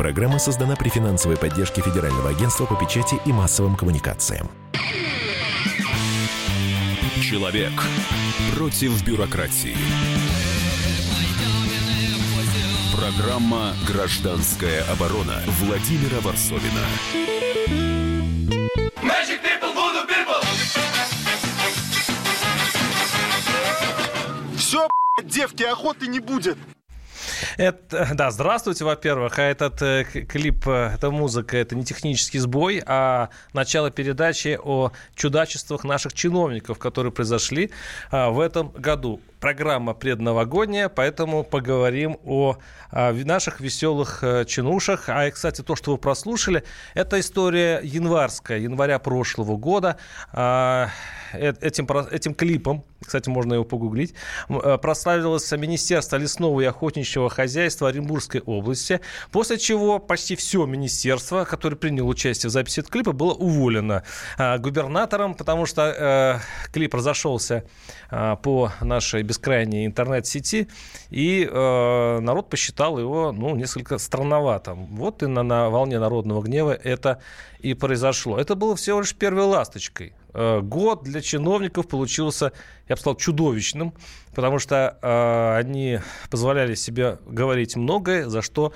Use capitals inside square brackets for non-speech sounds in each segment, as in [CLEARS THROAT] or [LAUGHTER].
Программа создана при финансовой поддержке Федерального агентства по печати и массовым коммуникациям. Человек против бюрократии. Программа «Гражданская оборона» Владимира Варсовина. Все, девки, охоты не будет. Это, да, здравствуйте, во-первых. А этот э, клип, э, эта музыка, это не технический сбой, а начало передачи о чудачествах наших чиновников, которые произошли э, в этом году программа предновогодняя, поэтому поговорим о, о наших веселых э, чинушах. А, кстати, то, что вы прослушали, это история январская, января прошлого года. А, э, этим, этим клипом, кстати, можно его погуглить, э, прославилось Министерство лесного и охотничьего хозяйства Оренбургской области, после чего почти все министерство, которое приняло участие в записи этого клипа, было уволено губернатором, потому что клип разошелся по нашей бескрайней интернет-сети, и э, народ посчитал его, ну, несколько странноватым. Вот и на, на волне народного гнева это и произошло. Это было всего лишь первой ласточкой. Э, год для чиновников получился, я бы сказал, чудовищным, потому что э, они позволяли себе говорить многое, за что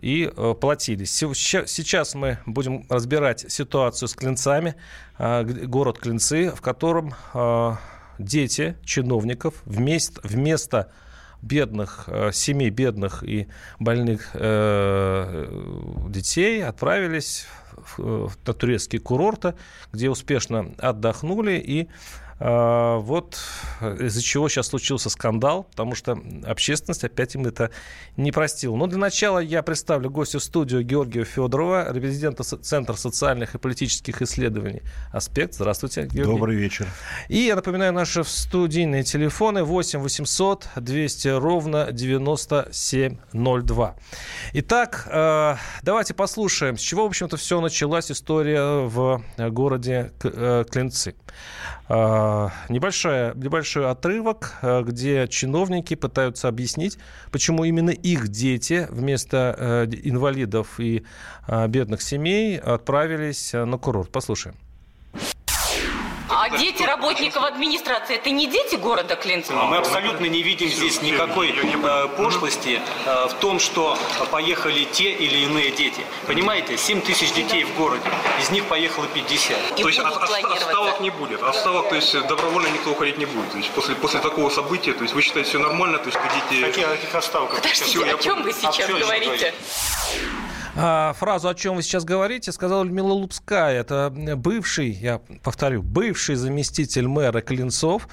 и э, платились. Сейчас мы будем разбирать ситуацию с Клинцами, э, город Клинцы, в котором э, дети чиновников вместо, вместо бедных э, семей, бедных и больных э, детей отправились в, на турецкие курорты, где успешно отдохнули и вот из-за чего сейчас случился скандал, потому что общественность опять им это не простила. Но для начала я представлю гостя в студию Георгия Федорова, резидента Центра социальных и политических исследований «Аспект». Здравствуйте, Георгий. Добрый вечер. И я напоминаю наши студийные телефоны 8 800 200 ровно 9702. Итак, а, давайте послушаем, с чего, в общем-то, все началась история в городе э, Клинцы. А, небольшой, небольшой отрывок, а, где чиновники пытаются объяснить, почему именно их дети вместо э, инвалидов и а, бедных семей отправились на курорт. Послушаем. А дети работников администрации это не дети города Клинцева? Мы абсолютно не видим здесь никакой э, пошлости э, в том, что поехали те или иные дети. Понимаете, 7 тысяч детей в городе, из них поехало 50. И то есть от, отставок не будет. Отставок, то есть добровольно никто уходить не будет. То есть после, после такого события, то есть вы считаете все нормально, то есть дети... Каких, каких отставок? Подождите, все, о чем вы сейчас говорите? А, фразу, о чем вы сейчас говорите, сказала Людмила Лупская. Это бывший, я повторю, бывший заместитель мэра Клинцов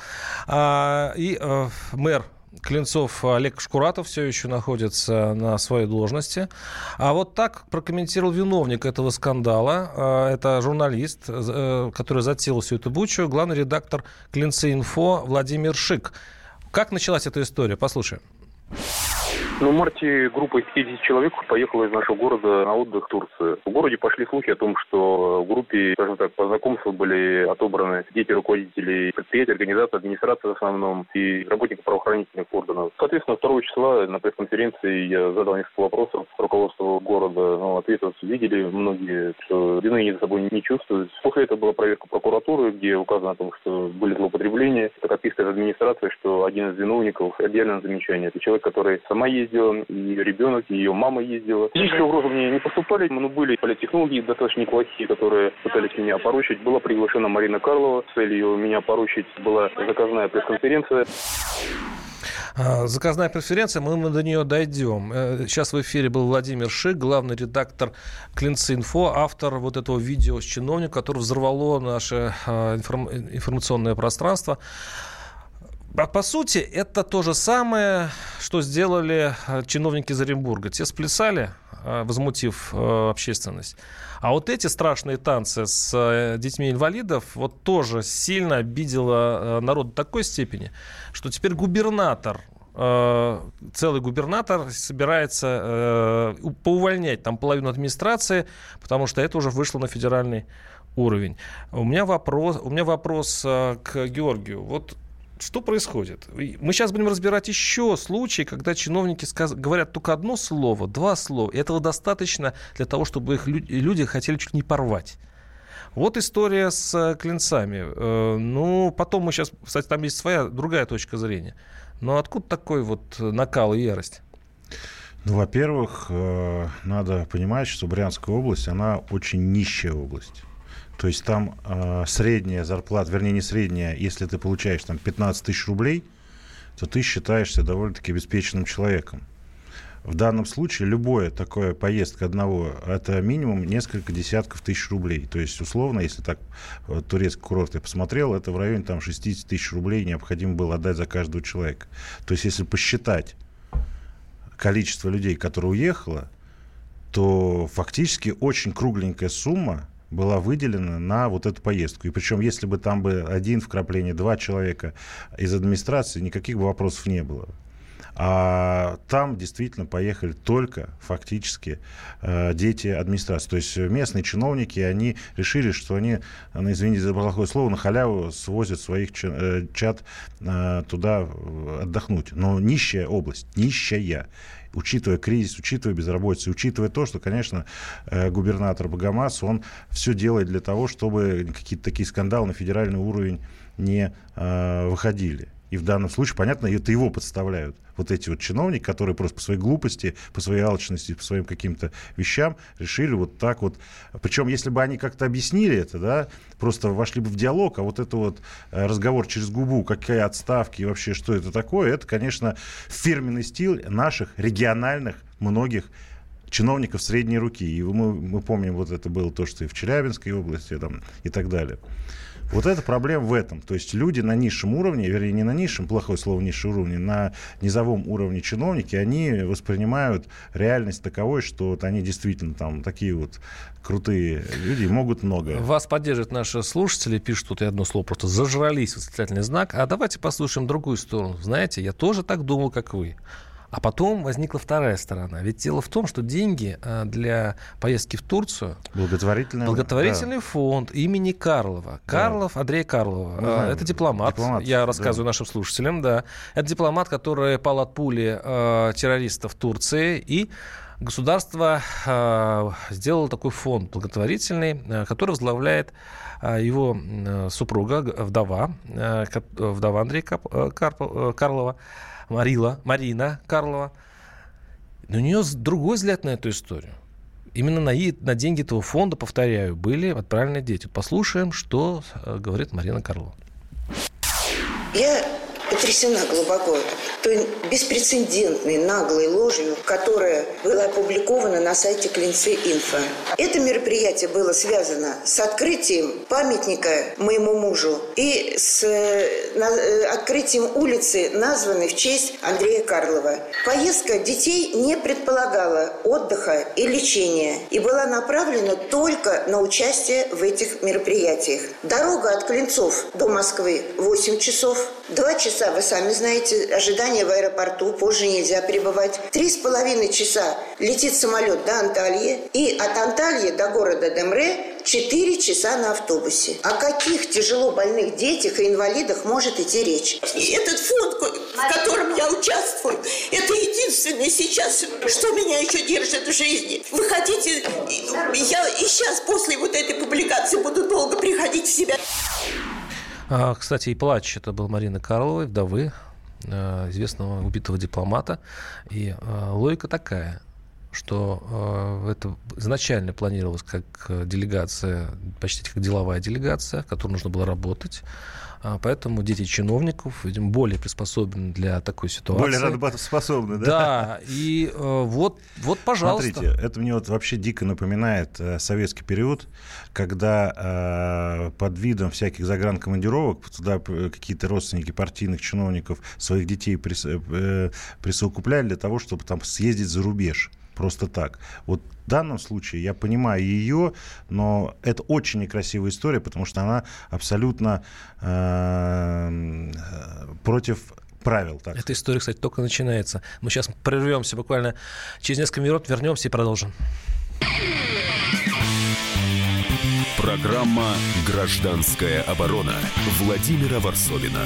а, и а, мэр Клинцов Олег Шкуратов все еще находится на своей должности. А вот так прокомментировал виновник этого скандала. Это журналист, э, который затеял всю эту бучу, главный редактор Клинцы Инфо Владимир Шик. Как началась эта история? Послушаем. Ну, в марте группа из 50 человек поехала из нашего города на отдых в Турцию. В городе пошли слухи о том, что в группе, скажем так, по знакомству были отобраны дети руководителей предприятий, организаций, администрации в основном и работников правоохранительных органов. Соответственно, 2 числа на пресс-конференции я задал несколько вопросов руководству города. Ну, ответов видели многие, что вины они за собой не чувствуют. После этого была проверка прокуратуры, где указано о том, что были злоупотребления. Так отписка из администрации, что один из виновников, отдельное замечание, это человек, который сама есть ездила, и ребенок, и ее мама ездила. Физические угрозы мне не поступали, но были политтехнологии достаточно неплохие, которые пытались меня опорочить. Была приглашена Марина Карлова, целью меня опорочить была заказная пресс-конференция. А, заказная пресс-конференция, мы до нее дойдем. Э, сейчас в эфире был Владимир Шик, главный редактор Клинцы Инфо, автор вот этого видео с чиновником, который взорвало наше а, информационное пространство. А по сути, это то же самое, что сделали э, чиновники из Оренбурга. Те сплясали, э, возмутив э, общественность. А вот эти страшные танцы с детьми инвалидов вот тоже сильно обидело народ до такой степени, что теперь губернатор целый губернатор собирается поувольнять там половину администрации, потому что это уже вышло на федеральный уровень. У меня вопрос, у меня вопрос к Георгию. Вот что происходит? Мы сейчас будем разбирать еще случаи, когда чиновники сказ... говорят только одно слово, два слова. И этого достаточно для того, чтобы их люди хотели чуть не порвать. Вот история с э, клинцами. Э, ну, потом мы сейчас, кстати, там есть своя другая точка зрения. Но откуда такой вот накал и ярость? Ну, во-первых, э, надо понимать, что Брянская область, она очень нищая область. То есть там э, средняя зарплата, вернее, не средняя, если ты получаешь там 15 тысяч рублей, то ты считаешься довольно-таки обеспеченным человеком. В данном случае любая такая поездка одного, это минимум несколько десятков тысяч рублей. То есть, условно, если так вот, турецкий курорт я посмотрел, это в районе там 60 тысяч рублей необходимо было отдать за каждого человека. То есть, если посчитать количество людей, которые уехало, то фактически очень кругленькая сумма была выделена на вот эту поездку. И причем, если бы там бы один вкрапление, два человека из администрации, никаких бы вопросов не было. А там действительно поехали только фактически э, дети администрации. То есть местные чиновники, они решили, что они, ну, извините за плохое слово, на халяву свозят своих э, чат э, туда отдохнуть. Но нищая область, нищая учитывая кризис, учитывая безработицу, учитывая то, что, конечно, э, губернатор Богомаз, он все делает для того, чтобы какие-то такие скандалы на федеральный уровень не э, выходили. И в данном случае, понятно, это его подставляют. Вот эти вот чиновники, которые просто по своей глупости, по своей алчности, по своим каким-то вещам решили вот так вот. Причем, если бы они как-то объяснили это, да, просто вошли бы в диалог, а вот это вот э, разговор через губу, какие отставки и вообще что это такое, это, конечно, фирменный стиль наших региональных многих чиновников средней руки. И мы, мы помним, вот это было то, что и в Челябинской области там, и так далее. Вот эта проблема в этом. То есть люди на низшем уровне, вернее, не на низшем, плохое слово низшем уровне, на низовом уровне чиновники, они воспринимают реальность таковой, что вот они действительно там такие вот крутые люди, могут много. Вас поддерживают наши слушатели, пишут тут и одно слово, просто зажрались, восклицательный знак. А давайте послушаем другую сторону. Знаете, я тоже так думал, как вы. А потом возникла вторая сторона. Ведь дело в том, что деньги э, для поездки в Турцию... Благотворительный, благотворительный да. фонд имени Карлова. Карлов, да. Андрей Карлова. Да. Это дипломат. дипломат. Я рассказываю да. нашим слушателям, да. Это дипломат, который пал от пули э, террористов Турции и государство э, сделало такой фонд благотворительный, э, который возглавляет э, его э, супруга, вдова, э, вдова Андрея Кап, э, Карлова. Марила, Марина Карлова. Но у нее другой взгляд на эту историю. Именно на, на деньги этого фонда, повторяю, были отправлены дети. Послушаем, что э, говорит Марина Карлова. Я потрясена глубоко той беспрецедентной наглой ложью, которая была опубликована на сайте Клинцы Инфо. Это мероприятие было связано с открытием памятника моему мужу и с э, э, открытием улицы, названной в честь Андрея Карлова. Поездка детей не предполагала отдыха и лечения и была направлена только на участие в этих мероприятиях. Дорога от Клинцов до Москвы 8 часов, Два часа, вы сами знаете, ожидание в аэропорту, позже нельзя прибывать. Три с половиной часа летит самолет до Анталии. И от Анталии до города Демре 4 часа на автобусе. О каких тяжело больных детях и инвалидах может идти речь? И этот фонд, в котором я участвую, это единственное сейчас, что меня еще держит в жизни. Вы хотите, я и сейчас после вот этой публикации буду долго приходить в себя. А, кстати, и плач это был Марина Карловой, вдовы а, известного убитого дипломата. И а, логика такая что это изначально планировалось как делегация, почти как деловая делегация, в которой нужно было работать. А, поэтому дети чиновников, видимо, более приспособлены для такой ситуации. Более работоспособны, да? Да, и э, вот, вот, пожалуйста. Смотрите, это мне вот вообще дико напоминает э, советский период, когда э, под видом всяких загранкомандировок туда какие-то родственники партийных чиновников своих детей прис, э, присовокупляли для того, чтобы там съездить за рубеж просто так. Вот в данном случае я понимаю ее, но это очень некрасивая история, потому что она абсолютно э, против правил. Так. Эта история, кстати, только начинается. Мы сейчас прервемся буквально через несколько минут, вернемся и продолжим. Программа «Гражданская оборона» Владимира Варсовина.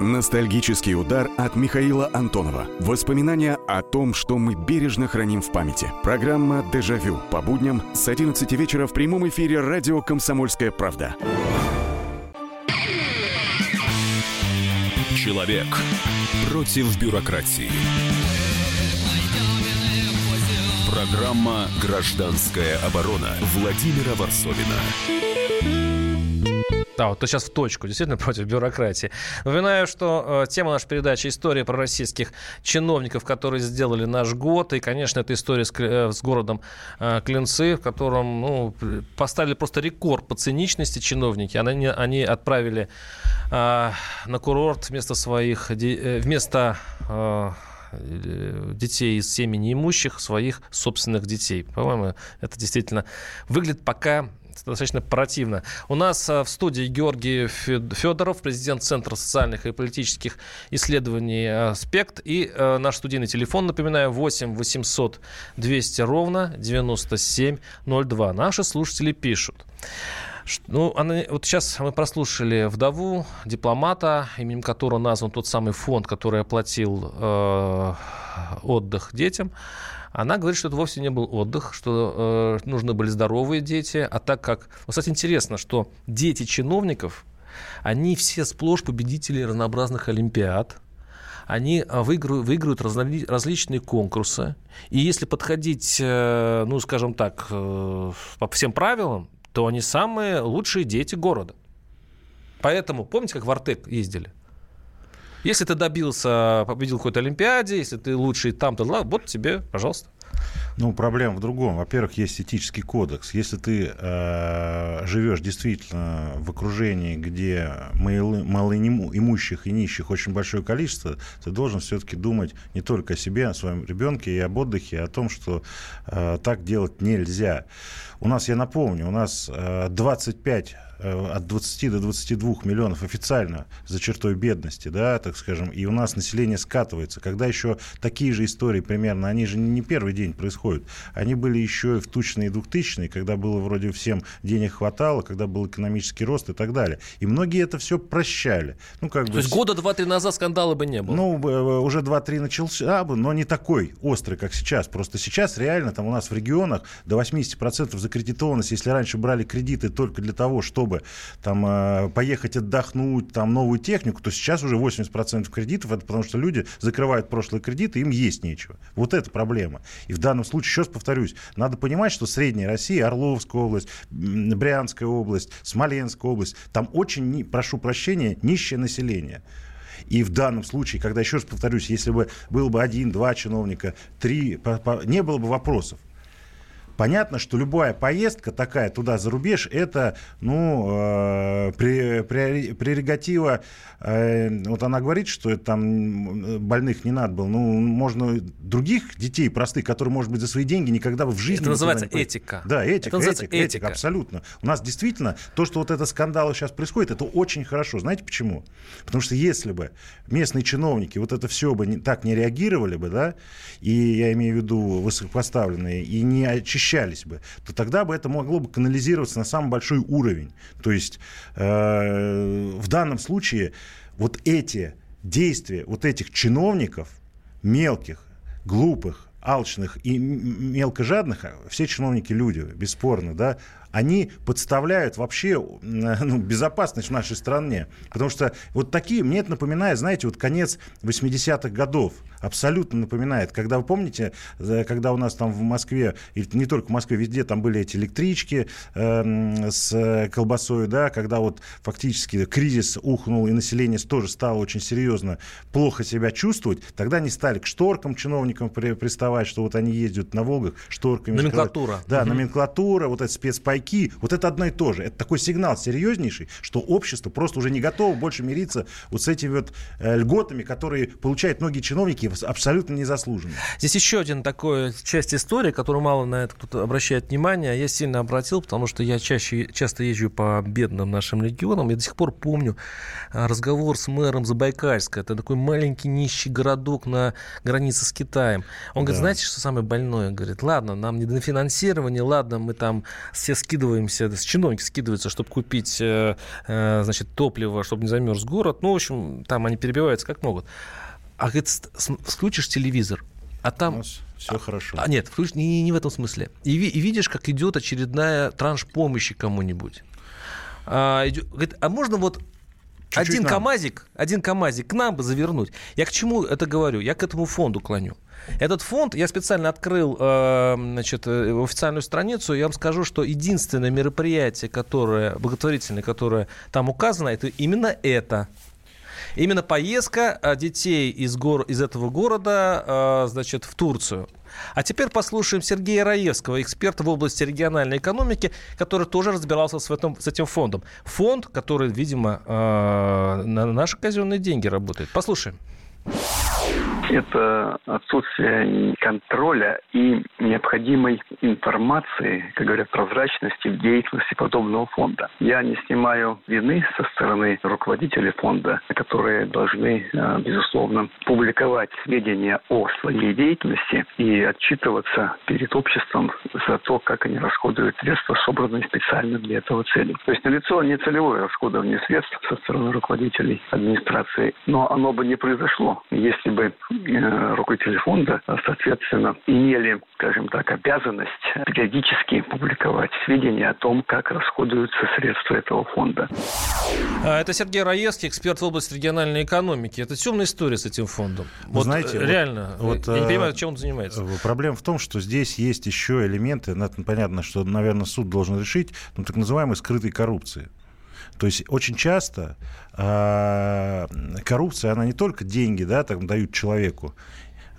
Ностальгический удар от Михаила Антонова. Воспоминания о том, что мы бережно храним в памяти. Программа «Дежавю» по будням с 11 вечера в прямом эфире радио «Комсомольская правда». Человек против бюрократии. Программа «Гражданская оборона» Владимира Варсовина. Да, вот то сейчас в точку, действительно [LAUGHS] против бюрократии. Напоминаю, что э, тема нашей передачи «История про российских чиновников, которые сделали наш год». И, конечно, это история с, э, с городом э, Клинцы, в котором ну, поставили просто рекорд по циничности чиновники. Они, они отправили э, на курорт вместо своих... Э, вместо... Э, детей из семьи неимущих, своих собственных детей. По-моему, это действительно выглядит пока достаточно противно. У нас э, в студии Георгий Федоров, президент Центра социальных и политических исследований «Аспект». И э, наш студийный телефон, напоминаю, 8 800 200 ровно 9702. Наши слушатели пишут. Ну, она, вот сейчас мы прослушали вдову дипломата, именем которого назван тот самый фонд, который оплатил э, отдых детям. Она говорит, что это вовсе не был отдых, что э, нужны были здоровые дети. А так как... Кстати, интересно, что дети чиновников, они все сплошь победители разнообразных олимпиад, они э, выигрывают, выигрывают разли, различные конкурсы. И если подходить, э, ну, скажем так, э, по всем правилам, то они самые лучшие дети города. Поэтому, помните, как в Артек ездили? Если ты добился, победил какой-то Олимпиаде, если ты лучший там-то, вот тебе, пожалуйста. Ну, проблема в другом. Во-первых, есть этический кодекс. Если ты э, живешь действительно в окружении, где малоимущих и нищих очень большое количество, ты должен все-таки думать не только о себе, о своем ребенке и об отдыхе, а о том, что э, так делать нельзя. У нас, я напомню, у нас э, 25 Э, от 20 до 22 миллионов официально за чертой бедности, да, так скажем, и у нас население скатывается. Когда еще такие же истории примерно, они же не первый день происходят, они были еще и в тучные 2000-е, когда было вроде всем денег хватало, когда был экономический рост и так далее. И многие это все прощали. Ну, как То бы... есть года два-три назад скандала бы не было? Ну, э, уже два-три начался бы, но не такой острый, как сейчас. Просто сейчас реально там у нас в регионах до 80% закредитованность, если раньше брали кредиты только для того, чтобы чтобы там э, поехать отдохнуть, там новую технику, то сейчас уже 80% кредитов, это потому что люди закрывают прошлые кредиты, им есть нечего. Вот это проблема. И в данном случае, еще раз повторюсь, надо понимать, что средняя Россия, Орловская область, Брянская область, Смоленская область, там очень, прошу прощения, нищее население. И в данном случае, когда, еще раз повторюсь, если бы было бы один, два чиновника, три, не было бы вопросов. Понятно, что любая поездка такая туда за рубеж, это, ну, э, прерогатива, э, вот она говорит, что это там больных не надо было, ну, можно других детей простых, которые, может быть, за свои деньги никогда бы в жизни... Это называется не... этика. Да, этика, это этика, этика, этика, абсолютно. У нас действительно то, что вот это скандал сейчас происходит, это очень хорошо. Знаете почему? Потому что если бы местные чиновники вот это все бы не, так не реагировали бы, да, и я имею в виду высокопоставленные, и не очищали защищались бы, то тогда бы это могло бы канализироваться на самый большой уровень. То есть э, в данном случае вот эти действия вот этих чиновников, мелких, глупых, алчных и мелкожадных, а все чиновники люди, бесспорно, да, они подставляют вообще [LAUGHS] ну, безопасность в нашей стране. Потому что вот такие, мне это напоминает, знаете, вот конец 80-х годов. Абсолютно напоминает. Когда вы помните, когда у нас там в Москве, и не только в Москве, везде там были эти электрички э, с колбасой, да, когда вот фактически кризис ухнул, и население тоже стало очень серьезно плохо себя чувствовать, тогда они стали к шторкам чиновникам при, приставать, что вот они ездят на Волгах шторками. Номенклатура. Да, угу. номенклатура, вот эти спецпайки пайки, вот это одно и то же. Это такой сигнал серьезнейший, что общество просто уже не готово больше мириться вот с этими вот э, льготами, которые получают многие чиновники абсолютно незаслуженно. Здесь еще один такой часть истории, которую мало на это кто-то обращает внимание. Я сильно обратил, потому что я чаще, часто езжу по бедным нашим регионам. Я до сих пор помню а, разговор с мэром Забайкальска. Это такой маленький нищий городок на границе с Китаем. Он да. говорит, знаете, что самое больное? Говорит, ладно, нам не до финансирования, ладно, мы там все скидываемся, с чиновники скидываются, чтобы купить, э, э, значит, топливо, чтобы не замерз город. Ну, в общем, там они перебиваются как могут. А говорит, включишь телевизор, а там... Все хорошо. А, нет, включ... не, не в этом смысле. И, и видишь, как идет очередная транш помощи кому-нибудь. А, идет, говорит, а можно вот Чуть-чуть один нам. КАМАЗик, один КАМАЗик к нам бы завернуть. Я к чему это говорю? Я к этому фонду клоню. Этот фонд, я специально открыл э, значит, э, официальную страницу, я вам скажу, что единственное мероприятие, которое, благотворительное, которое там указано, это именно это. Именно поездка э, детей из, гор, из этого города значит, в Турцию. А теперь послушаем Сергея Раевского, эксперта в области региональной экономики, который тоже разбирался с, этом, с этим фондом. Фонд, который, видимо, на наши казенные деньги работает. Послушаем это отсутствие контроля и необходимой информации, как говорят, прозрачности в деятельности подобного фонда. Я не снимаю вины со стороны руководителей фонда, которые должны, э, безусловно, публиковать сведения о своей деятельности и отчитываться перед обществом за то, как они расходуют средства, собранные специально для этого цели. То есть налицо не целевое расходование средств со стороны руководителей администрации, но оно бы не произошло, если бы руководители фонда, соответственно, имели, скажем так, обязанность периодически публиковать сведения о том, как расходуются средства этого фонда. А, это Сергей Раевский, эксперт в области региональной экономики. Это темная история с этим фондом. Вы вот знаете, реально, вот, я не понимаю, чем он занимается. Э, проблема в том, что здесь есть еще элементы, понятно, что, наверное, суд должен решить, ну, так называемой скрытой коррупции. То есть очень часто э, коррупция, она не только деньги да, там, дают человеку,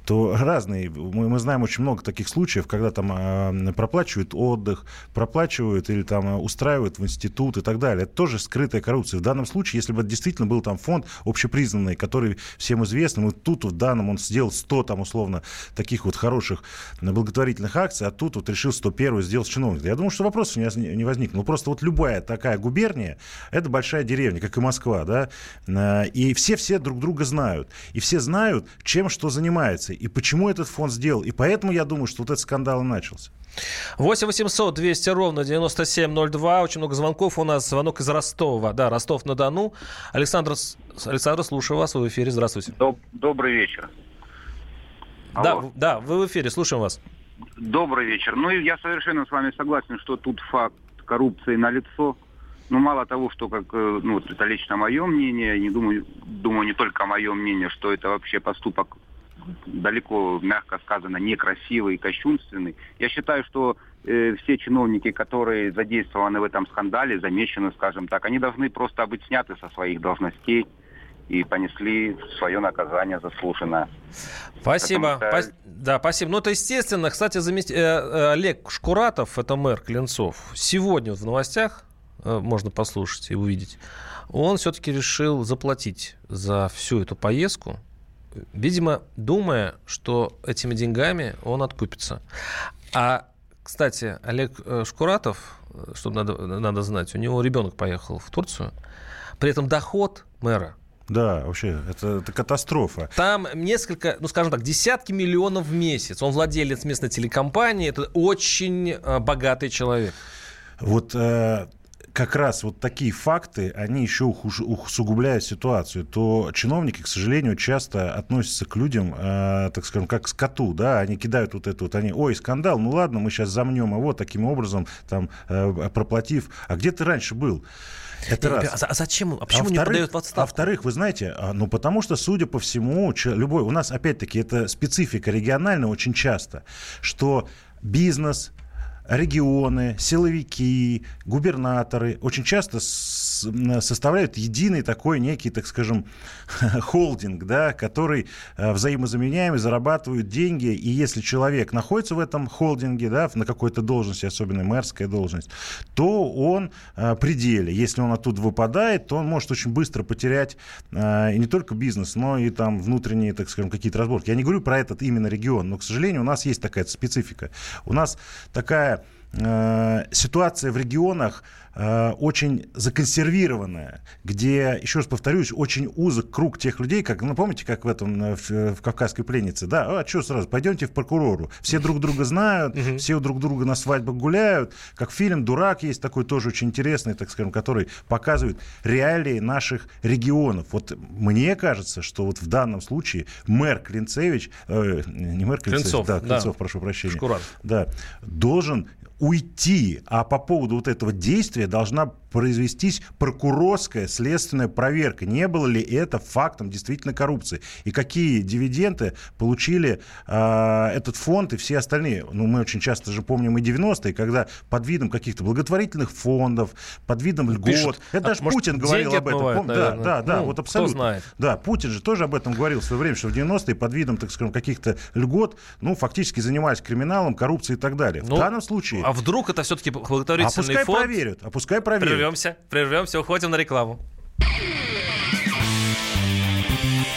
то разные. Мы, мы знаем очень много таких случаев, когда там э, проплачивают отдых, проплачивают или там устраивают в институт и так далее. Это тоже скрытая коррупция. В данном случае, если бы действительно был там фонд общепризнанный, который всем известный, вот тут в данном он сделал 100 там условно таких вот хороших благотворительных акций, а тут вот решил 101 сделать чиновник. Я думаю, что вопросов не, не возникнет. Ну просто вот любая такая губерния, это большая деревня, как и Москва, да, э, и все-все друг друга знают. И все знают, чем что занимается и почему этот фонд сделал. И поэтому я думаю, что вот этот скандал и начался. 8 800 200 ровно 9702. Очень много звонков у нас. Звонок из Ростова. Да, Ростов-на-Дону. Александр, Александр, слушаю вас. Вы в эфире. Здравствуйте. Доб- добрый вечер. Да, да, вы в эфире. Слушаем вас. Добрый вечер. Ну, я совершенно с вами согласен, что тут факт коррупции на лицо. Ну, мало того, что как, э, ну, это лично мое мнение, не думаю, думаю, не только мое мнение, что это вообще поступок далеко, мягко сказано, некрасивый и кощунственный. Я считаю, что э, все чиновники, которые задействованы в этом скандале, замечены, скажем так, они должны просто быть сняты со своих должностей и понесли свое наказание заслуженное. Спасибо. Что... Да, спасибо. Ну, это естественно. Кстати, замест... э, э, Олег Шкуратов, это мэр Клинцов, сегодня в новостях, э, можно послушать и увидеть, он все-таки решил заплатить за всю эту поездку видимо, думая, что этими деньгами он откупится. А, кстати, Олег э, Шкуратов, э, что надо, надо знать, у него ребенок поехал в Турцию, при этом доход мэра да, вообще, это, это катастрофа. Там несколько, ну, скажем так, десятки миллионов в месяц. Он владелец местной телекомпании, это очень э, богатый человек. Вот э, как раз вот такие факты, они еще усугубляют ситуацию, то чиновники, к сожалению, часто относятся к людям, э, так скажем, как к скоту, да, они кидают вот это вот, они, ой, скандал, ну ладно, мы сейчас замнем его таким образом, там, э, проплатив, а где ты раньше был? Это раз. А, а зачем? А почему а не подают в отставку? А во-вторых, вы знаете, а, ну потому что, судя по всему, любой... У нас, опять-таки, это специфика региональная очень часто, что бизнес, регионы, силовики, губернаторы очень часто с, составляют единый такой некий, так скажем, [LAUGHS] холдинг, да, который э, взаимозаменяемый, зарабатывают деньги, и если человек находится в этом холдинге, да, на какой-то должности, особенно мэрская должность, то он э, при деле. Если он оттуда выпадает, то он может очень быстро потерять э, и не только бизнес, но и там внутренние, так скажем, какие-то разборки. Я не говорю про этот именно регион, но, к сожалению, у нас есть такая специфика. У нас такая ситуация в регионах э, очень законсервированная, где, еще раз повторюсь, очень узок круг тех людей, как, ну, помните, как в этом, э, в, в «Кавказской пленнице», да, а что сразу, пойдемте в прокурору, все друг друга знают, все друг друга на свадьбах гуляют, как фильм «Дурак» есть такой тоже очень интересный, так скажем, который показывает реалии наших регионов. Вот мне кажется, что вот в данном случае мэр Клинцевич, э, не мэр Клинцевич, Клинцов, да, да. Клинцов, прошу прощения, Шкурат. да, должен уйти, а по поводу вот этого действия должна произвестись прокурорская следственная проверка. Не было ли это фактом действительно коррупции? И какие дивиденды получили э, этот фонд и все остальные? Ну, мы очень часто же помним и 90-е, когда под видом каких-то благотворительных фондов, под видом льгот. Пишут. Это А даже может, Путин говорил об этом. отмывают, Пом- да, да, да, Ну, вот кто абсолютно. знает. Да, Путин же тоже об этом говорил в свое время, что в 90-е под видом, так скажем, каких-то льгот, ну, фактически занимались криминалом, коррупцией и так далее. Ну, в данном случае... А вдруг это все-таки А благотворительный пускай фонд? проверят, а пускай проверят. Прервемся, прервемся, уходим на рекламу.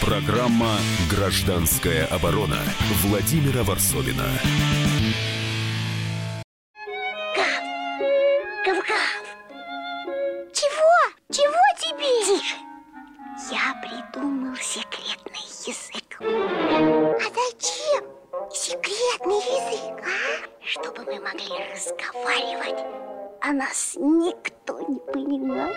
Программа «Гражданская оборона» Владимира Варсовина. Гав-гав. Чего? Чего тебе? Тише. Я придумал секретный язык. А зачем секретный язык, а? Чтобы мы могли разговаривать, а нас никто не понимал.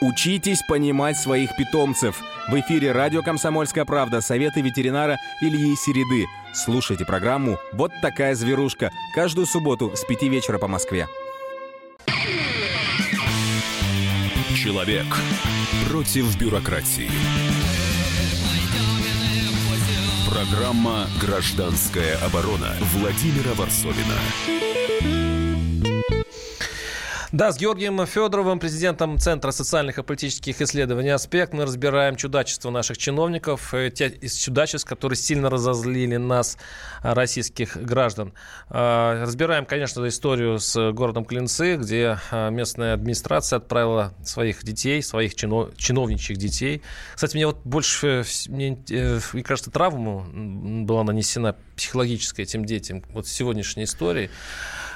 Учитесь понимать своих питомцев. В эфире радио «Комсомольская правда» советы ветеринара Ильи Середы. Слушайте программу «Вот такая зверушка» каждую субботу с 5 вечера по Москве. Человек против бюрократии. Программа «Гражданская оборона» Владимира Варсовина. Да, с Георгием Федоровым, президентом Центра социальных и политических исследований «Аспект», мы разбираем чудачество наших чиновников, э, те из чудачеств, которые сильно разозлили нас, а, российских граждан. А, Разбираем, конечно, историю с городом Клинцы, где местная администрация отправила своих детей, своих чино- чиновничьих детей. Кстати, мне вот больше, э, мне, э, мне кажется, травма была нанесена психологическая этим детям вот сегодняшней истории.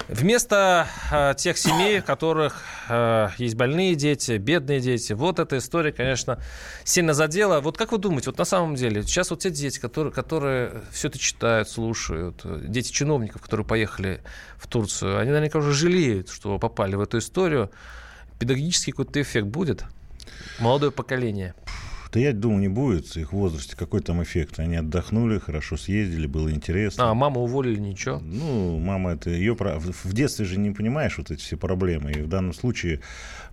Вместо э, тех семей, у которых э, есть больные дети, бедные дети, вот эта история, конечно, сильно задела. Вот как вы думаете, вот на самом деле, сейчас вот те дети, которые, которые все это читают, слушают, э, дети чиновников, которые поехали в Турцию, они наверняка уже жалеют, что попали в эту историю. Педагогический какой-то эффект будет? Молодое поколение. Да я думаю, не будет в их возрасте. Какой там эффект? Они отдохнули, хорошо съездили, было интересно. А, маму уволили, ничего? Ну, мама, это ее. В детстве же не понимаешь вот эти все проблемы. И в данном случае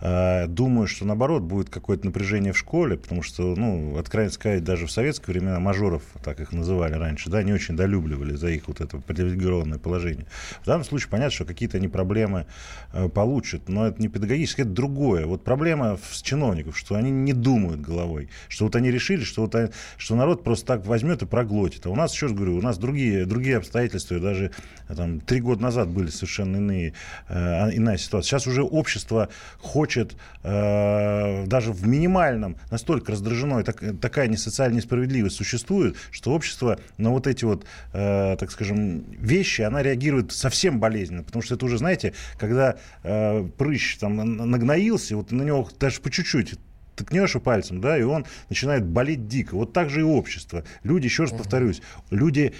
э, думаю, что наоборот будет какое-то напряжение в школе, потому что, ну, откровенно сказать, даже в советские времена мажоров, так их называли раньше, да, не очень долюбливали за их вот это привилегированное положение. В данном случае понятно, что какие-то они проблемы э, получат, но это не педагогическое, это другое. Вот проблема с чиновников, что они не думают головой, что вот они решили, что, вот, что народ просто так возьмет и проглотит. А у нас, еще раз говорю, у нас другие, другие обстоятельства, и даже э, там, три года назад были совершенно иные, э, иная ситуация. Сейчас уже общество хочет э, даже в минимальном, настолько раздражено, и так- такая не социальная несправедливость существует, что общество на вот эти вот, э, так скажем, вещи, она реагирует совсем болезненно, потому что это уже, знаете, когда э, прыщ там на- нагноился, вот на него даже по чуть-чуть ткнешь и пальцем, да, и он начинает болеть дико. Вот так же и общество. Люди, еще раз повторюсь, люди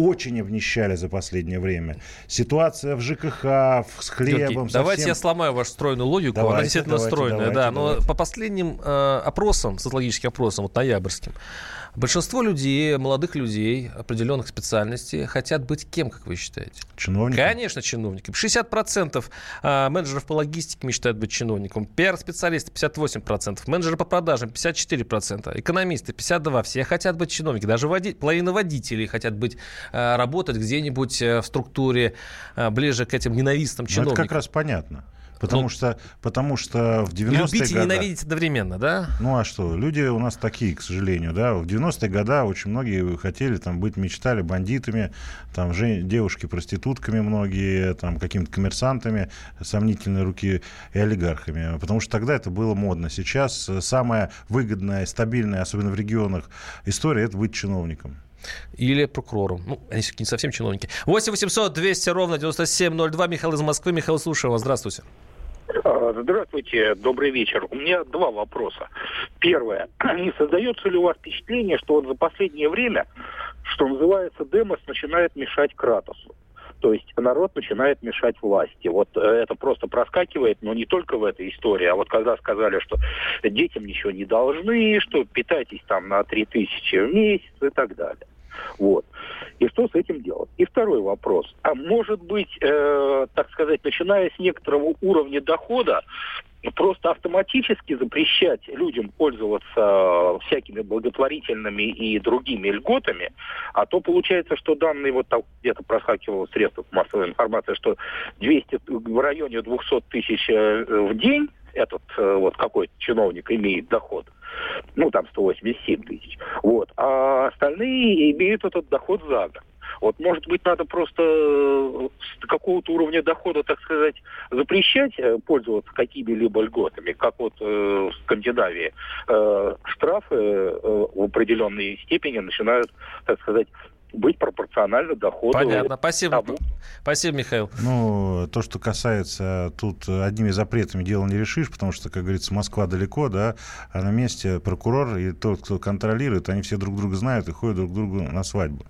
очень обнищали за последнее время. Ситуация в ЖКХ, с хлебом, Георгий, со давайте я сломаю вашу стройную логику. Она Давайте, действительно давайте, стройная, давайте, да. Но давайте. по последним э, опросам, социологическим опросам, вот ноябрьским, большинство людей, молодых людей определенных специальностей хотят быть кем, как вы считаете? Чиновником. Конечно, чиновником. 60% э, менеджеров по логистике мечтают быть чиновником. Пиар-специалисты 58%. Менеджеры по продажам 54%. Экономисты 52%. Все хотят быть чиновниками. Даже води... половина водителей хотят быть, э, работать где-нибудь э, в структуре э, ближе к этим ненавистным Ну, это чиновникам. как раз понятно. Потому, Ну, что, потому что в 90-е Любить и годы... ненавидеть одновременно, да? Ну а что, люди у нас такие, к сожалению, да. В 90-е годы очень многие хотели там быть, мечтали бандитами, там же, девушки-проститутками многие, там какими-то коммерсантами сомнительной руки и олигархами. Потому что тогда это было модно. Сейчас самая выгодная, стабильная, особенно в регионах, история – это быть чиновником. Или прокурором. Ну, они все-таки не совсем чиновники. 8 800 200 ровно 9702. Михаил из Москвы. Михаил, слушаю вас. Здравствуйте. А, Здравствуйте, добрый вечер. У меня два вопроса. Первое. [CLEARS THROAT] Не создается ли у вас впечатление, что вот за последнее время, что называется, Демос начинает мешать Кратосу? То есть народ начинает мешать власти. Вот э, это просто проскакивает, но не только в этой истории, а вот когда сказали, что детям ничего не должны, что питайтесь там на 3000 в месяц и так далее. Вот. И что с этим делать? И второй вопрос. А может быть, э, так сказать, начиная с некоторого уровня дохода, просто автоматически запрещать людям пользоваться всякими благотворительными и другими льготами, а то получается, что данные, вот там где-то проскакивало в средствах массовой информации, что 200, в районе 200 тысяч э, в день этот э, вот какой-то чиновник имеет доход, ну там 187 тысяч, вот, а остальные имеют этот доход за год. Вот, может быть, надо просто э, с какого-то уровня дохода, так сказать, запрещать э, пользоваться какими-либо льготами, как вот э, в Скандинавии. Э, штрафы э, в определенной степени начинают, так сказать, быть пропорционально доходу. Понятно. Спасибо. Спасибо, Михаил. Ну, то, что касается тут одними запретами дело не решишь, потому что, как говорится, Москва далеко, да, а на месте прокурор и тот, кто контролирует, они все друг друга знают и ходят друг к другу на свадьбу.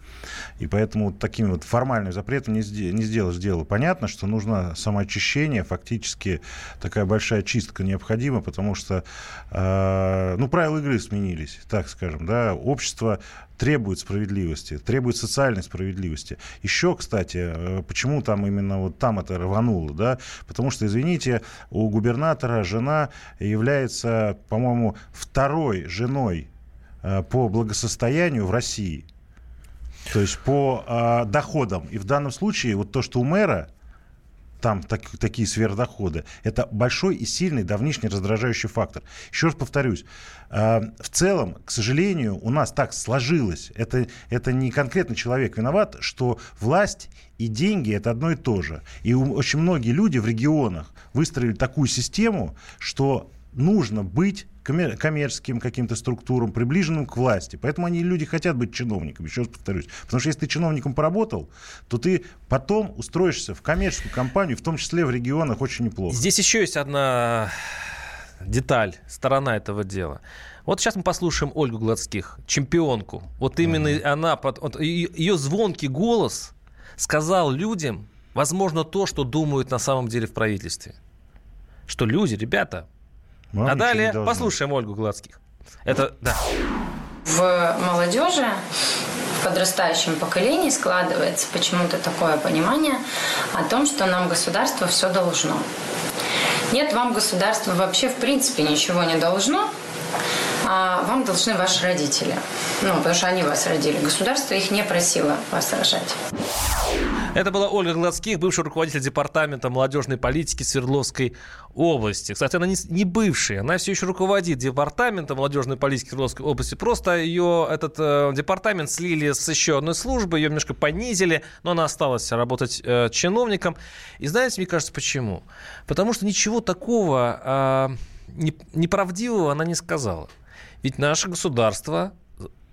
И поэтому вот такими вот формальными запретами не, сде- не сделаешь дело. Понятно, что нужно самоочищение, фактически такая большая чистка необходима, потому что, э, ну, правила игры сменились, так скажем, да, общество требует справедливости, требует социальной справедливости. Еще, кстати, э, почему там именно вот там это рвануло, да? Потому что, извините, у губернатора жена является, по-моему, второй женой э, по благосостоянию в России. То есть по э, доходам. И в данном случае вот то, что у мэра там так, такие сверхдоходы, это большой и сильный давнишний раздражающий фактор. Еще раз повторюсь, э, в целом, к сожалению, у нас так сложилось, это, это не конкретно человек виноват, что власть и деньги это одно и то же. И очень многие люди в регионах выстроили такую систему, что нужно быть коммер- коммерческим каким-то структурам, приближенным к власти. Поэтому они, люди, хотят быть чиновниками, еще раз повторюсь. Потому что если ты чиновником поработал, то ты потом устроишься в коммерческую компанию, в том числе в регионах, очень неплохо. Здесь еще есть одна деталь, сторона этого дела. Вот сейчас мы послушаем Ольгу Гладских, чемпионку. Вот именно она, под- вот ее звонкий голос сказал людям, возможно, то, что думают на самом деле в правительстве. Что люди, ребята. Вам а далее послушаем Ольгу Гладских. Это, да. В молодежи, в подрастающем поколении складывается почему-то такое понимание о том, что нам государство все должно. Нет, вам государство вообще в принципе ничего не должно, а вам должны ваши родители. Ну, потому что они вас родили. Государство их не просило вас рожать. Это была Ольга Гладских, бывший руководитель департамента молодежной политики Свердловской области. Кстати, она не, бывшая, она все еще руководит департаментом молодежной политики Свердловской области. Просто ее этот э, департамент слили с еще одной службы, ее немножко понизили, но она осталась работать э, чиновником. И знаете, мне кажется, почему? Потому что ничего такого э, не- неправдивого она не сказала. Ведь наше государство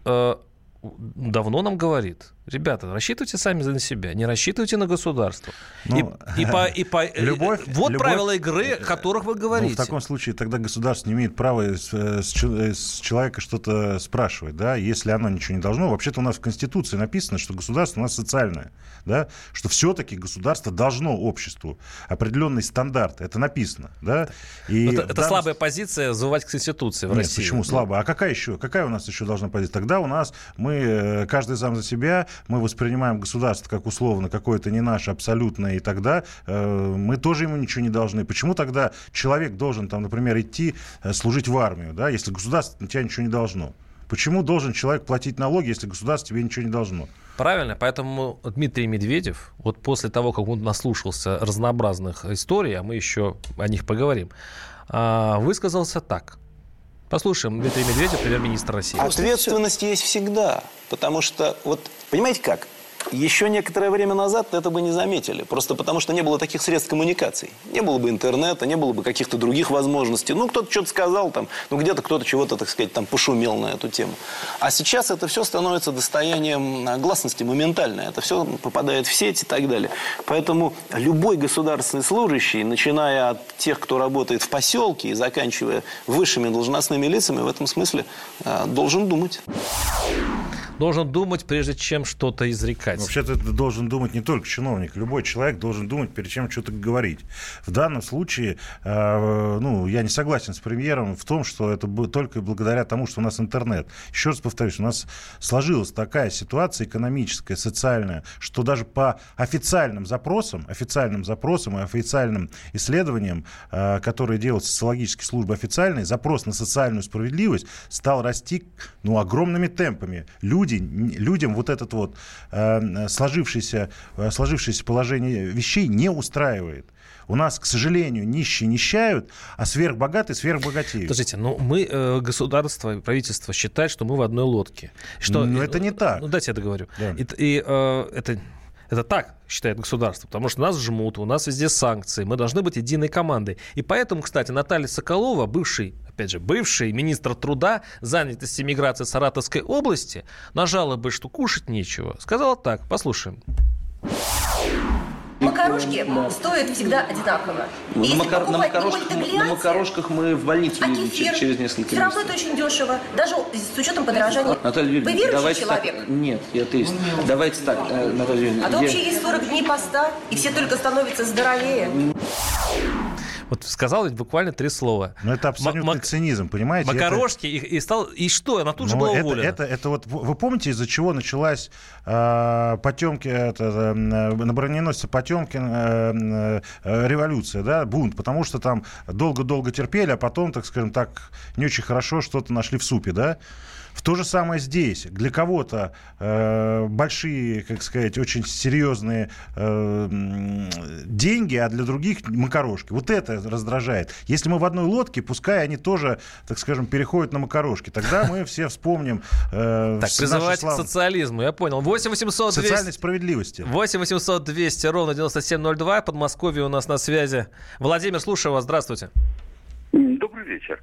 э, давно нам говорит, ребята, рассчитывайте сами за себя, не рассчитывайте на государство. Ну, и, и по, и по- э, любовь- вот любовь- правила игры, о которых вы Ну, говорите. в таком случае тогда государство не имеет права с, э, с э, с человека что-то спрашивать, да, если оно ничего не должно. Вообще-то у нас в Конституции написано, что государство у нас социальное, да, что все-таки государство должно обществу определенный стандарт. Это написано, да. И это это данном слабая позиция взывать к Конституции в Нет, России. почему слабо? А какая еще? Какая у нас еще должна позиция? Тогда у нас мы, э, каждый сам за себя, мы воспринимаем государство как условно какое-то не наше абсолютное, и тогда э, мы тоже ему ничего не должны. Почему тогда человек должен, там, например, идти э, служить в армию, да, если государство тебя ничего не должно? Почему должен человек платить налоги, если государство тебе ничего не должно? Правильно, поэтому Дмитрий Медведев, вот после того, как он наслушался разнообразных историй, а мы еще о них поговорим, а, высказался так. Послушаем Дмитрия Медведева, премьер-министр России. Ответственность есть всегда, потому что, вот, понимаете как, еще некоторое время назад это бы не заметили. Просто потому, что не было таких средств коммуникаций. Не было бы интернета, не было бы каких-то других возможностей. Ну, кто-то что-то сказал, там, ну, где-то кто-то чего-то, так сказать, там, пошумел на эту тему. А сейчас это все становится достоянием а, гласности моментально. Это все попадает в сеть и так далее. Поэтому любой государственный служащий, начиная от тех, кто работает в поселке и заканчивая высшими должностными лицами, в этом смысле а, должен думать должен думать, прежде чем что-то изрекать. Вообще-то ты должен думать не только чиновник. Любой человек должен думать, перед чем что-то говорить. В данном случае, э, ну, я не согласен с премьером в том, что это только благодаря тому, что у нас интернет. Еще раз повторюсь, у нас сложилась такая ситуация экономическая, социальная, что даже по официальным запросам, официальным запросам и официальным исследованиям, э, которые делают социологические службы официальные, запрос на социальную справедливость стал расти ну, огромными темпами. Люди люди, людям вот это вот э, сложившееся, э, сложившееся положение вещей не устраивает. У нас, к сожалению, нищие нищают, а сверхбогатые сверхбогатеют. Подождите, ну мы, э, государство и правительство считают, что мы в одной лодке. Что, Но это не так. Ну, дайте я договорю. Да. И, и э, это это так считает государство, потому что нас жмут, у нас везде санкции, мы должны быть единой командой. И поэтому, кстати, Наталья Соколова, бывший, опять же, бывший министр труда, занятости миграции Саратовской области, на жалобы, что кушать нечего, сказала так, послушаем. Макарошки стоят всегда одинаково. Ну, на, макар... на, макарошках, на макарошках мы в больницу а едем кефир? через несколько Все равно это очень дешево, даже с учетом подорожания. Наталья Юрьевна, Вы верующий давайте человек? Так... Нет, я атеист. Давайте так, э, Наталья Юрьевна. А то вообще есть 40 дней поста, и все только становятся здоровее. Вот сказал ведь буквально три слова. Но это абсолютный Мак- цинизм, понимаете? Макарошки, это... и, и, стал, и что? Она тут же была это, уволена. Это, это вот, вы помните, из-за чего началась э, Потемки, это, э, на броненосце Потемкин э, э, революция, да, бунт, потому что там долго-долго терпели, а потом, так скажем так, не очень хорошо что-то нашли в супе, да? В то же самое здесь. Для кого-то э, большие, как сказать, очень серьезные э, деньги, а для других макарошки. Вот это раздражает. Если мы в одной лодке, пускай они тоже, так скажем, переходят на макарошки. Тогда мы все вспомним э, [LAUGHS] Так, призывать слав... к социализму, я понял. 8 800 200... Социальной справедливости. 8 800 200 ровно 9702. Подмосковье у нас на связи. Владимир, слушаю вас. Здравствуйте. Добрый вечер.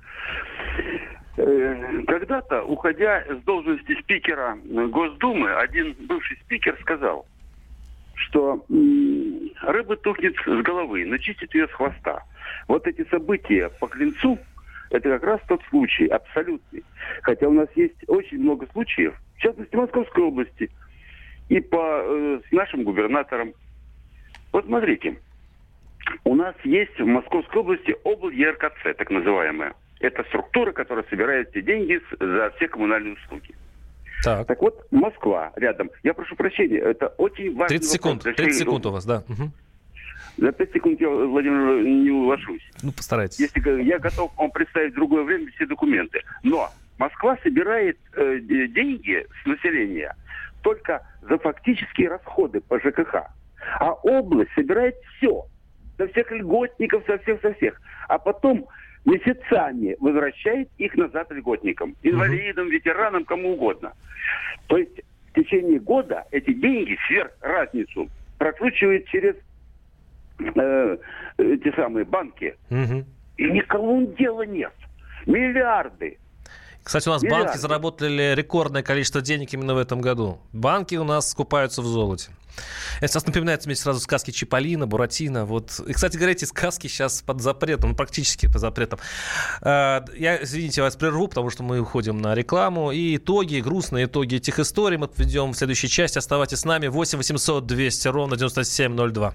Э, когда-то, уходя с должности спикера Госдумы, один бывший спикер сказал, что рыба тухнет с головы, но чистит ее с хвоста. Вот эти события по Клинцу, это как раз тот случай, абсолютный. Хотя у нас есть очень много случаев, в частности, в Московской области, и по э, с нашим губернатором. Вот смотрите, у нас есть в Московской области область ЕРКЦ, так называемая. Это структура, которая собирает все деньги за все коммунальные услуги. Так. так вот, Москва рядом. Я прошу прощения, это очень важно. 30 секунд, 30 секунд у вас, да. Угу. За 5 секунд я, Владимир, не уложусь. Ну, постарайтесь. Если я готов вам представить в другое время все документы. Но Москва собирает э, деньги с населения только за фактические расходы по ЖКХ. А область собирает все. Со всех льготников, со всех, со всех. А потом месяцами возвращает их назад льготникам, инвалидам, ветеранам, кому угодно. То есть в течение года эти деньги сверх разницу прокручивает через э, те самые банки. Угу. И никому дела нет. Миллиарды. Кстати, у нас Миллиарды. банки заработали рекордное количество денег именно в этом году. Банки у нас скупаются в золоте. Это сейчас напоминает мне сразу сказки Чиполлино, Буратино. Вот. И, кстати говоря, эти сказки сейчас под запретом, ну, практически под запретом. А, я, извините, вас прерву, потому что мы уходим на рекламу. И итоги, грустные итоги этих историй мы подведем в следующей части. Оставайтесь с нами. 8 800 200 ровно 9702.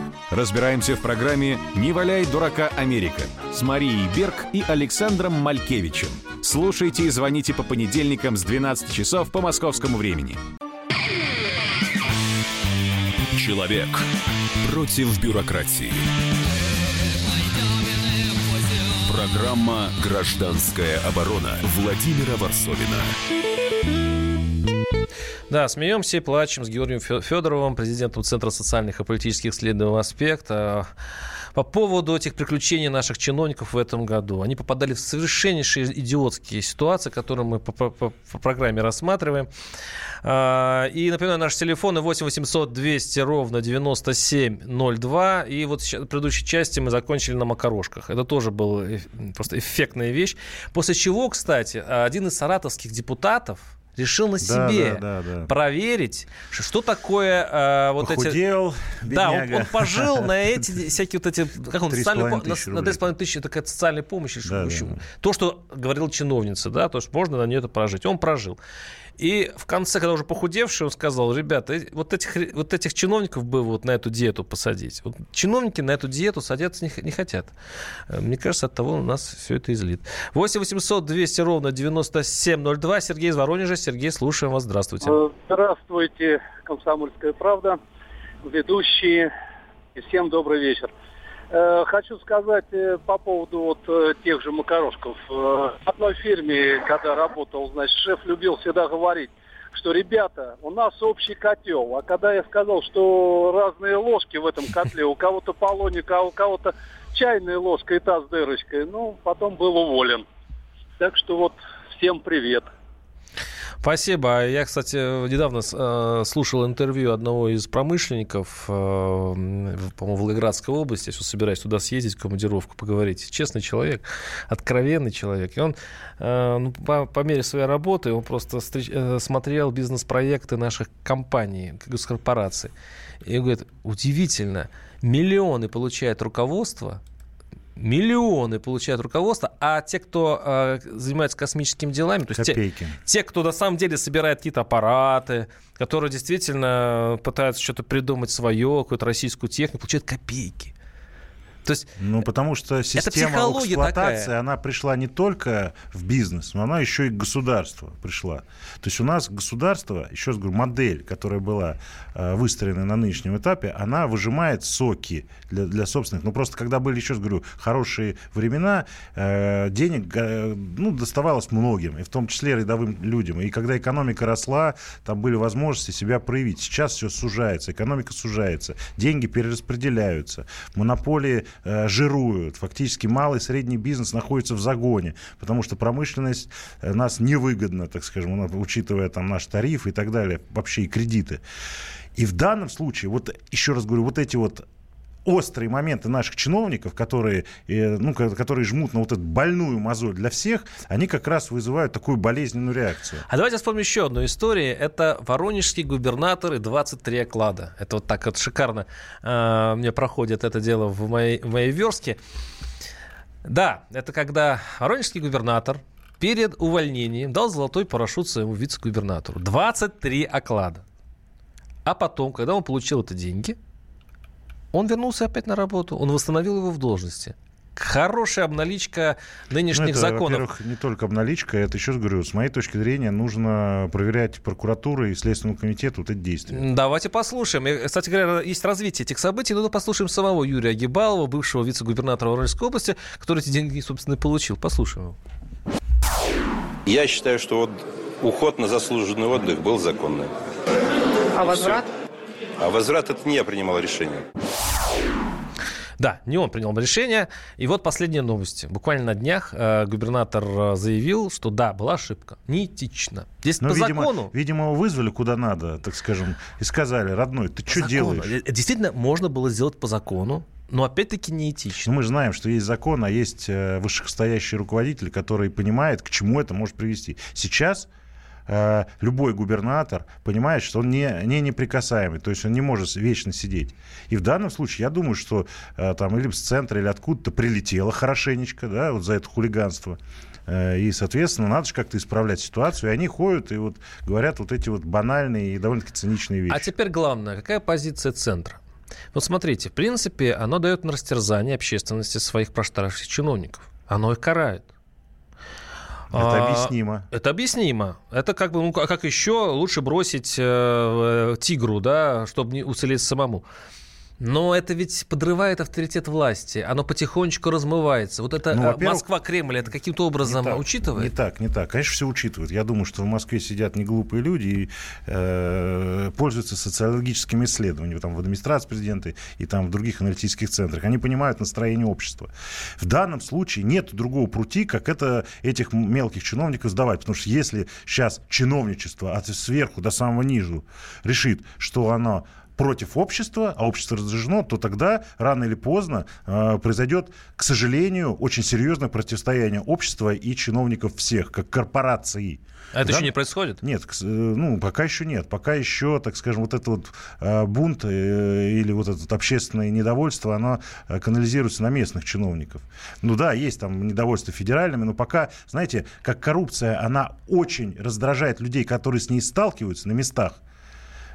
Разбираемся в программе «Не валяй дурака Америка» с Марией Берг и Александром Малькевичем. Слушайте и звоните по понедельникам с 12 часов по московскому времени. Человек против бюрократии. Программа «Гражданская оборона» Владимира Варсовина. Да, смеемся и плачем с Георгием Федоровым, президентом Центра социальных и политических исследований «Аспект». По поводу этих приключений наших чиновников в этом году. Они попадали в совершеннейшие идиотские ситуации, которые мы по, по, по программе рассматриваем. А, и, напоминаю, наши телефоны 8 800 200 ровно 9702. И вот в предыдущей части мы закончили на макарошках. Это тоже была просто эффектная вещь. После чего, кстати, один из саратовских депутатов, решил на себе да, да, да, проверить, что такое э, вот Похудел, эти... Да, он, он пожил на [LAUGHS] эти всякие вот эти... Как он, социальную, на, на 3,5 тысячи, это какая-то социальная помощь. Да, да. То, что говорил чиновница, да, то есть можно на нее это прожить. Он прожил. И в конце, когда уже похудевший, он сказал, ребята, вот этих, вот этих чиновников бы вот на эту диету посадить. Вот чиновники на эту диету садятся не, не хотят. Э, мне кажется, от того у нас все это излит. 8 800 200 ровно 9702. Сергей из Воронежа. Сергей, слушаем вас. Здравствуйте. Э, здравствуйте, «Комсомольская правда», ведущие. И всем добрый вечер. Э, хочу сказать э, по поводу вот э, тех же макарошков. В одной фирме, когда работал, значит, шеф любил всегда говорить, что, ребята, у нас общий котел. А когда я сказал, что разные ложки в этом котле, у кого-то полоника, а у кого-то чайная ложка и та с дырочкой, ну, потом был уволен. Так что вот всем привет. Спасибо. Я, кстати, недавно э, слушал интервью одного из промышленников, э, по-моему, Волгоградской области. Я сейчас собираюсь туда съездить, в командировку, поговорить. Честный человек, откровенный человек. И он э, ну, по, по мере своей работы, он просто встреч, смотрел бизнес-проекты наших компаний, госкорпораций. И говорит, удивительно, миллионы получает руководство, миллионы получает руководство, а те, кто э, занимается космическими делами, то есть те, те, кто на самом деле собирает какие-то аппараты, которые действительно пытаются что-то придумать свое, какую-то российскую технику, получают копейки. То есть, ну, потому что система эксплуатации, такая. она пришла не только в бизнес, но она еще и к государству пришла. То есть у нас государство, еще раз говорю, модель, которая была э, выстроена на нынешнем этапе, она выжимает соки для, для собственных. Ну, просто когда были, еще раз говорю, хорошие времена, э, денег э, ну, доставалось многим, и в том числе рядовым людям. И когда экономика росла, там были возможности себя проявить. Сейчас все сужается, экономика сужается, деньги перераспределяются, монополии э, жируют. Фактически малый и средний бизнес находится в загоне, потому что промышленность э, нас невыгодна, так скажем, учитывая там наш тариф и так далее, вообще и кредиты. И в данном случае, вот еще раз говорю, вот эти вот острые моменты наших чиновников, которые, э, ну, которые жмут на вот эту больную мозоль для всех, они как раз вызывают такую болезненную реакцию. А давайте вспомним еще одну историю. Это воронежский губернатор и 23 оклада. Это вот так вот шикарно э, мне проходит это дело в моей, в моей верстке. Да, это когда воронежский губернатор перед увольнением дал золотой парашют своему вице-губернатору. 23 оклада. А потом, когда он получил это деньги – он вернулся опять на работу, он восстановил его в должности. Хорошая обналичка нынешних ну, это, законов. Во-первых, не только обналичка, это еще раз говорю, с моей точки зрения, нужно проверять прокуратуру и Следственному комитету вот эти действия. Давайте послушаем. И, кстати говоря, есть развитие этих событий, но послушаем самого Юрия Гибалова, бывшего вице-губернатора Воронежской области, который эти деньги, собственно, и получил. Послушаем его. Я считаю, что вот уход на заслуженный отдых был законным. А возврат? А возврат это не я принимал решение. Да, не он принял решение. И вот последние новости. Буквально на днях э, губернатор э, заявил, что да, была ошибка. Неэтично. Здесь Но, по видимо, закону... Видимо, его вызвали куда надо, так скажем, и сказали, родной, ты что делаешь? Э, действительно, можно было сделать по закону. Но опять-таки неэтично. Ну, мы же знаем, что есть закон, а есть э, вышестоящий руководитель, который понимает, к чему это может привести. Сейчас э, любой губернатор понимает, что он не, не неприкасаемый, то есть он не может вечно сидеть. И в данном случае я думаю, что э, там или с центра, или откуда-то прилетело хорошенечко, да, вот за это хулиганство. Э, и, соответственно, надо же как-то исправлять ситуацию. И они ходят и вот говорят вот эти вот банальные и довольно-таки циничные вещи. А теперь главное, какая позиция центра? Вот смотрите, в принципе, оно дает на растерзание общественности своих проштаривших чиновников. Оно их карает. Это объяснимо. А, это объяснимо. Это как бы, ну, а как еще лучше бросить э, тигру, да, чтобы не уцелеть самому. Но это ведь подрывает авторитет власти. Оно потихонечку размывается. Вот это ну, Москва-Кремль, это каким-то образом не так, учитывает? Не так, не так. Конечно, все учитывают. Я думаю, что в Москве сидят не глупые люди и э, пользуются социологическими исследованиями там, в администрации президента и там в других аналитических центрах. Они понимают настроение общества. В данном случае нет другого пути, как это этих мелких чиновников сдавать. Потому что если сейчас чиновничество от сверху до самого низу решит, что оно против общества, а общество раздражено, то тогда рано или поздно э, произойдет, к сожалению, очень серьезное противостояние общества и чиновников всех, как корпорации. А это да? еще не происходит? Нет, э, ну, пока еще нет. Пока еще, так скажем, вот этот вот э, бунт э, или вот это общественное недовольство, оно канализируется на местных чиновников. Ну да, есть там недовольство федеральными, но пока, знаете, как коррупция, она очень раздражает людей, которые с ней сталкиваются на местах.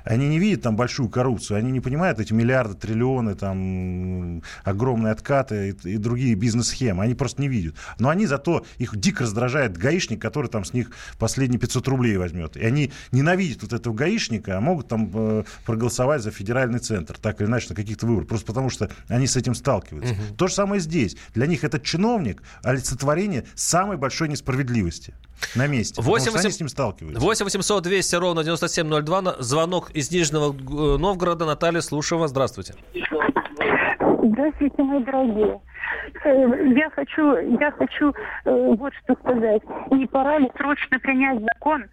Они не видят там большую коррупцию, они не понимают эти миллиарды, триллионы, там, огромные откаты и, и другие бизнес-схемы. Они просто не видят. Но они зато, их дико раздражает гаишник, который там с них последние 500 рублей возьмет. И они ненавидят вот этого гаишника, а могут там э, проголосовать за федеральный центр, так или иначе, на каких-то выборах. Просто потому что они с этим сталкиваются. Угу. То же самое здесь. Для них этот чиновник олицетворение самой большой несправедливости на месте. 8 8... с ним сталкиваются. 8 800 200 ровно 9702. Звонок из Нижнего э, Новгорода. Наталья, слушаю вас. Здравствуйте. Здравствуйте, мои дорогие. Э, я хочу, я хочу э, вот что сказать. Не пора ли срочно принять закон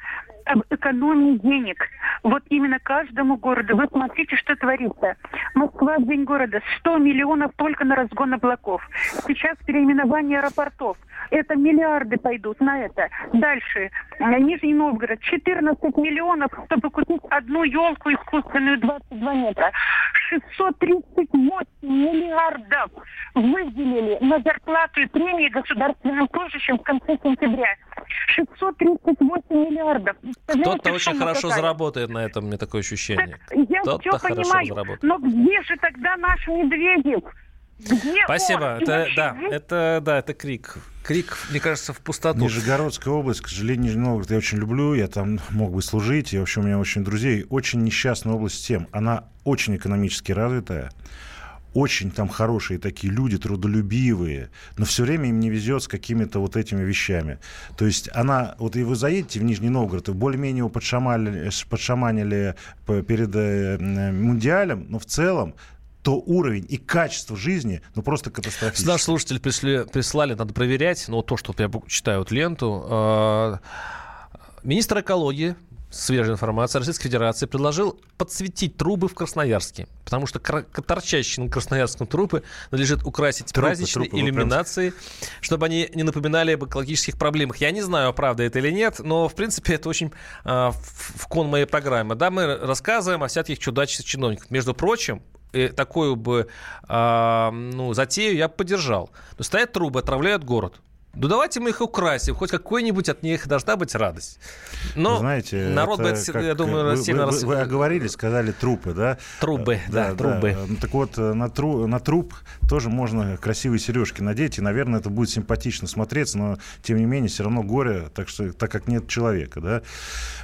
об экономии денег. Вот именно каждому городу. Вы смотрите, что творится. Москва в день города 100 миллионов только на разгон облаков. Сейчас переименование аэропортов. Это миллиарды пойдут на это. Дальше. Нижний Новгород. 14 миллионов, чтобы купить одну елку искусственную 22 метра. 638 миллиардов выделили на зарплату и премии государственным служащим в конце сентября. 638 миллиардов. Кто-то очень хорошо какая? заработает на этом, мне такое ощущение. Так, я все понимаю, но где же тогда наш Медведев? Где Спасибо. Он? Это, да, это, да, это крик. Крик, мне кажется, в пустоту. Нижегородская область, к сожалению, Нижний Новгород я очень люблю, я там мог бы служить, и вообще у меня очень друзей. Очень несчастная область тем, она очень экономически развитая, очень там хорошие такие люди, трудолюбивые, но все время им не везет с какими-то вот этими вещами. То есть она, вот и вы заедете в Нижний Новгород, и более-менее его подшаманили, подшаманили перед э, Мундиалем, но в целом то уровень и качество жизни, ну, просто катастрофический. Наши слушатели пришли, прислали, надо проверять, но то, что я читаю вот ленту, э, министр экологии свежая информация, Российской Федерации предложил подсветить трубы в Красноярске, потому что торчащие на Красноярском трубы надлежит украсить трупы, праздничной трупы, иллюминацией, прям... чтобы они не напоминали об экологических проблемах. Я не знаю, правда это или нет, но, в принципе, это очень э, в кон моей программы. Да, мы рассказываем о всяких чудачествах чиновников. Между прочим, такую бы э, ну, затею я поддержал. Но стоят трубы, отравляют город. Ну давайте мы их украсим, хоть какой-нибудь от них должна быть радость. Но Знаете, народ бы, это, я думаю, вы, сильно... Вы, вы, вы оговорились, сказали трупы, да? Трубы, да, да трубы. Да. Так вот, э, на, тру, на труп тоже можно красивые сережки надеть, и, наверное, это будет симпатично смотреться, но, тем не менее, все равно горе, так, что, так как нет человека, да?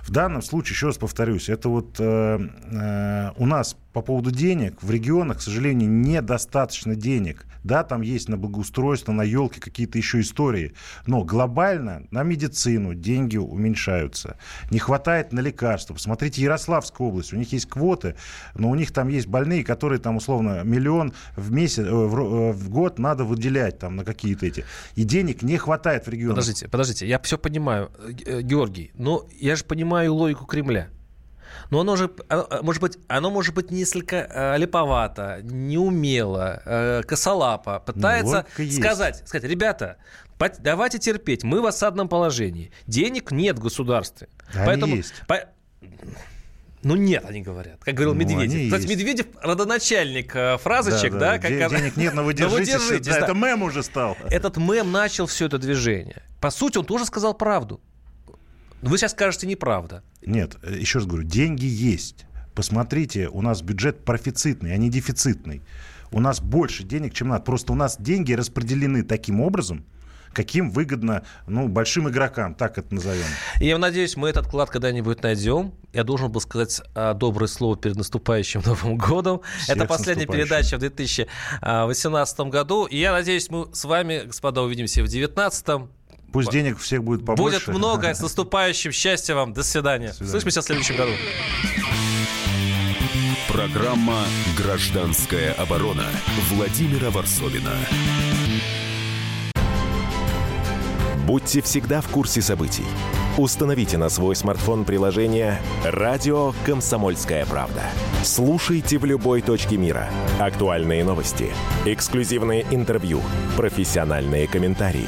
В данном случае, еще раз повторюсь, это вот э, э, у нас по поводу денег в регионах, к сожалению, недостаточно денег. Да, там есть на благоустройство, на елки какие-то еще истории. Но глобально на медицину деньги уменьшаются. Не хватает на лекарства. Посмотрите, Ярославская область. У них есть квоты, но у них там есть больные, которые там условно миллион в месяц, э, в, э, в год надо выделять там на какие-то эти. И денег не хватает в регионах. Подождите, подождите, я все понимаю, э, Георгий, но я же понимаю логику Кремля. Но оно же, а, а, может быть, оно может быть несколько э, липовато, неумело, косолапо. Пытается ну, сказать, сказать, ребята, Давайте терпеть. Мы в осадном положении. Денег нет в государстве. Они Поэтому, есть. По... Ну нет, они говорят, как говорил Ну, Медведев. Кстати, есть. Медведев родоначальник э, фразочек, да? как Де- она- Денег нет, но вы [LAUGHS] Но вы держитесь. держитесь, Да, да. Это мем уже стал. Этот мем начал все это движение. По сути, он тоже сказал правду. Вы сейчас скажете неправда. Нет, э, еще раз говорю, деньги есть. Посмотрите, у нас бюджет профицитный, а не дефицитный. У нас больше денег, чем надо. Просто у нас деньги распределены таким образом, каким выгодно ну, большим игрокам, так это назовем. Я надеюсь, мы этот клад когда-нибудь найдем. Я должен был сказать а, доброе слово перед наступающим [LAUGHS] Новым годом. Всех Это последняя передача в 2018 году. И я надеюсь, мы с вами, господа, увидимся в 2019. Пусть денег всех будет побольше. Будет много. С наступающим. Счастья вам. До свидания. Слышимся в следующем году. Программа «Гражданская оборона» Владимира Варсовина. Будьте всегда в курсе событий. Установите на свой смартфон приложение «Радио Комсомольская правда». Слушайте в любой точке мира. Актуальные новости, эксклюзивные интервью, профессиональные комментарии.